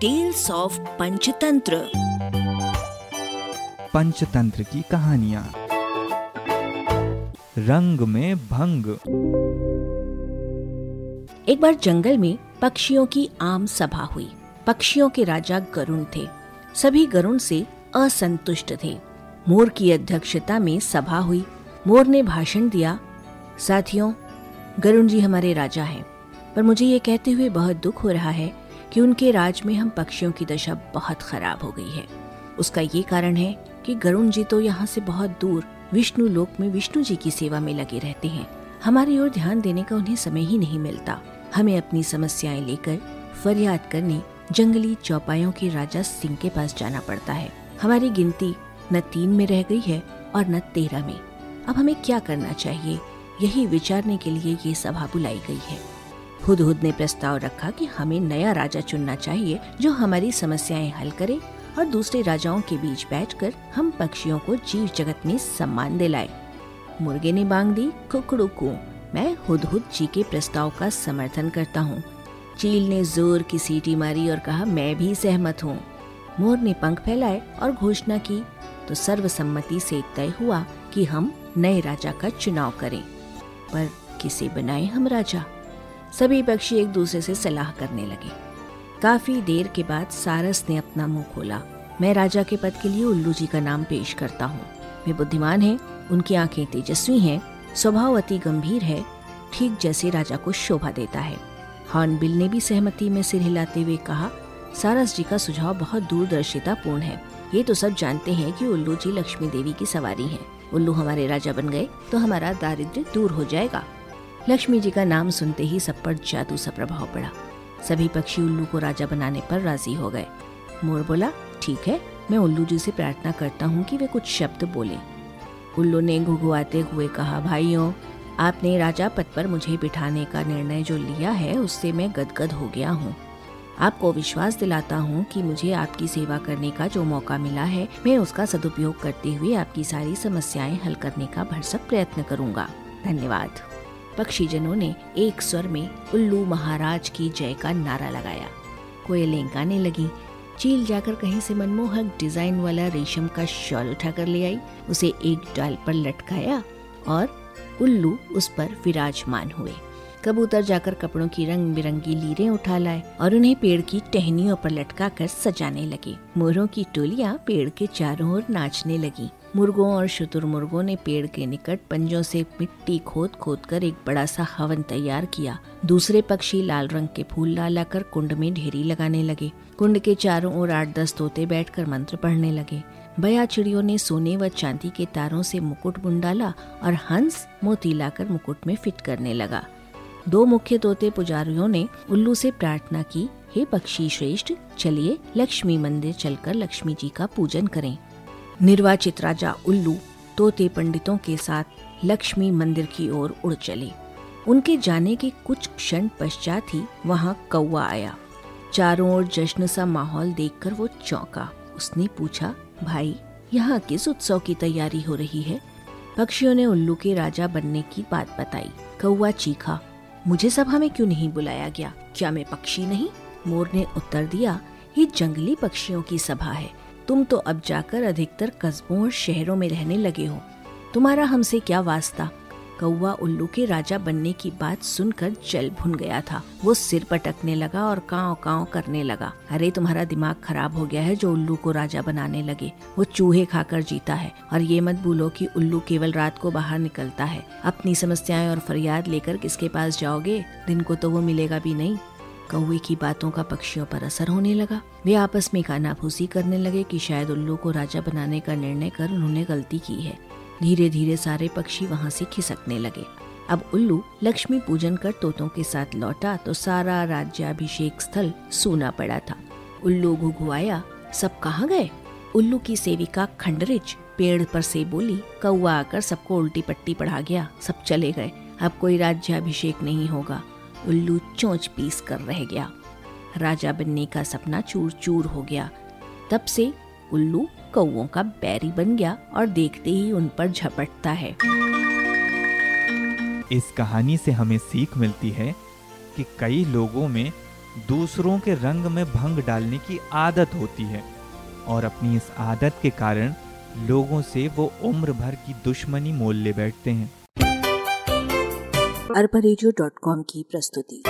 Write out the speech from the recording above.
Tales of Panchatantra Panchatantra की कहानियाँ रंग में भंग एक बार जंगल में पक्षियों की आम सभा हुई। पक्षियों के राजा गरुण थे। सभी गरुण से असंतुष्ट थे। मोर की अध्यक्षता में सभा हुई। मोर ने भाषण दिया साथियों गरुण जी हमारे राजा हैं पर मुझे ये कहते हुए बहुत दुख हो रहा है कि उनके राज में हम पक्षियों की दशा बहुत खराब हो गई है। उसका ये कारण है कि गरुण जी तो यहाँ से बहुत दूर विष्णु लोक में विष्णु जी की सेवा में लगे रहते हैं। हमारी ओर ध्यान देने का उन्हें समय ही नहीं मिलता। हमें अपनी समस्याएँ लेकर फरियाद करने जंगली चौपायों के राजा सिंह के पास जाना पड़ता है। हमारी गिनती न तीन में रह गई है और न तेरह में। अब हमें क्या करना चाहिए? यही विचारने के लिए ये सभा बुलाई गई है। हुदहुद ने प्रस्ताव रखा कि हमें नया राजा चुनना चाहिए जो हमारी समस्याएँ हल करे और दूसरे राजाओं के बीच बैठकर हम पक्षियों को जीव जगत में सम्मान दिलाए। मुर्गे ने बांग दी, कुकड़ू को, मैं हुदहुद जी के प्रस्ताव का समर्थन करता हूँ। चील ने ज़ोर की सीटी मारी और कहा, मैं भी सहमत हूँ। मोर ने पंख फैलाए और घोषणा की तो सर्वसम्मति से तय हुआ कि हम नए राजा का चुनाव करें। पर किसे बनाए हम राजा? सभी पक्षी एक दूसरे से सलाह करने लगे। काफ़ी देर के बाद सारस ने अपना मुँह खोला। मैं राजा के पद के लिए उल्लू जी का नाम पेश करता हूँ। वे बुद्धिमान हैं, उनकी आँखें तेजस्वी हैं, स्वभाव अति गंभीर है ठीक जैसे राजा को शोभा देता है। हॉर्नबिल ने भी सहमति में सिर हिलाते हुए कहा सारस जी का सुझाव बहुत दूरदर्शिता पूर्ण है। ये तो सब जानते हैं कि उल्लू जी लक्ष्मी देवी की सवारी हैं। उल्लू हमारे राजा बन गए तो हमारा दारिद्र दूर हो जाएगा। लक्ष्मी जी का नाम सुनते ही सब पर जादू सा प्रभाव पड़ा। सभी पक्षी उल्लू को राजा बनाने पर राज़ी हो गए। मोर बोला, ठीक है, मैं उल्लू जी से प्रार्थना करता हूँ कि वे कुछ शब्द बोले। उल्लू ने घुघुआते हुए कहा, भाइयों, आपने राजा पद पर मुझे बिठाने का निर्णय जो लिया है, उससे मैं गदगद हो गया हूँ। आपको विश्वास दिलाता हूँ कि मुझे आपकी सेवा करने का जो मौका मिला है, मैं उसका सदुपयोग करते हुए आपकी सारी समस्याएँ हल करने का भरसक प्रयत्न करूँगा। धन्यवाद। पक्षीजनों ने एक स्वर में उल्लू महाराज की जय का नारा लगाया। कोयलें गाने लगी। चील जाकर कहीं से मनमोहक डिज़ाइन वाला रेशम का शॉल उठा कर ले आई। उसे एक डाल पर लटकाया और उल्लू उस पर विराजमान हुए। कबूतर जाकर कपड़ों की रंग बिरंगी लीरें उठा लाए और उन्हें पेड़ की टहनियों पर लटका कर सजाने लगे। मोरों की टोलियाँ पेड़ के चारों ओर नाचने लगी। मुर्गों और शुतुरमुर्गों ने पेड़ के निकट पंजों से मिट्टी खोद खोद कर एक बड़ा सा हवन तैयार किया। दूसरे पक्षी लाल रंग के फूल ला लाकर कुंड में ढेरी लगाने लगे। कुंड के चारों ओर आठ दस तोते बैठकर मंत्र पढ़ने लगे। बया चिड़ियों ने सोने व चांदी के तारों से मुकुट बुन डाला और हंस मोती लाकर मुकुट में फिट करने लगा। दो मुख्य तोते पुजारियों ने उल्लू से प्रार्थना की, हे पक्षी श्रेष्ठ, चलिए लक्ष्मी मंदिर चलकर लक्ष्मी जी का पूजन करें। निर्वाचित राजा उल्लू तोते पंडितों के साथ लक्ष्मी मंदिर की ओर उड़ चले। उनके जाने के कुछ क्षण पश्चात ही वहाँ कौआ आया। चारों ओर जश्न सा माहौल देखकर वो चौंका। उसने पूछा, भाई, यहाँ किस उत्सव की तैयारी हो रही है? पक्षियों ने उल्लू के राजा बनने की बात बताई। कौआ चीखा मुझे सभा में क्यों नहीं बुलाया गया? क्या मैं पक्षी नहीं? मोर ने उत्तर दिया, ये जंगली पक्षियों की सभा है। तुम तो अब जाकर अधिकतर कस्बों और शहरों में रहने लगे हो। तुम्हारा हमसे क्या वास्ता? कौआ उल्लू के राजा बनने की बात सुनकर जल भुन गया था। वो सिर पटकने लगा और काव काव करने लगा। अरे, तुम्हारा दिमाग खराब हो गया है जो उल्लू को राजा बनाने लगे। वो चूहे खाकर जीता है और ये मत भूलो कि उल्लू केवल रात को बाहर निकलता है। अपनी समस्याएँ और फरियाद लेकर किसके पास जाओगे? दिन को तो वो मिलेगा भी नहीं। कौए की बातों का पक्षियों पर असर होने लगा। वे आपस में कानाफूसी करने लगे कि शायद उल्लू को राजा बनाने का निर्णय कर उन्होंने गलती की है। धीरे धीरे सारे पक्षी वहाँ से खिसकने लगे। अब उल्लू लक्ष्मी पूजन कर तोतों के साथ लौटा तो सारा राज्याभिषेक स्थल सूना पड़ा था। उल्लू घुघुआया, सब कहाँ गए? उल्लू की सेविका खंडरिच पेड़ पर से बोली कौआ आकर सबको उल्टी पट्टी पढ़ा गया, सब चले गए, अब कोई राज्याभिषेक नहीं होगा। उल्लू चोंच पीस कर रह गया। राजा बनने का सपना चूर चूर हो गया। तब से उल्लू कौओं का बैरी बन गया और देखते ही उन पर झपटता है। इस कहानी से हमें सीख मिलती है कि कई लोगों में दूसरों के रंग में भंग डालने की आदत होती है और अपनी इस आदत के कारण लोगों से वो उम्र भर की दुश्मनी मोल ले बैठते हैं। अरबा की प्रस्तुति।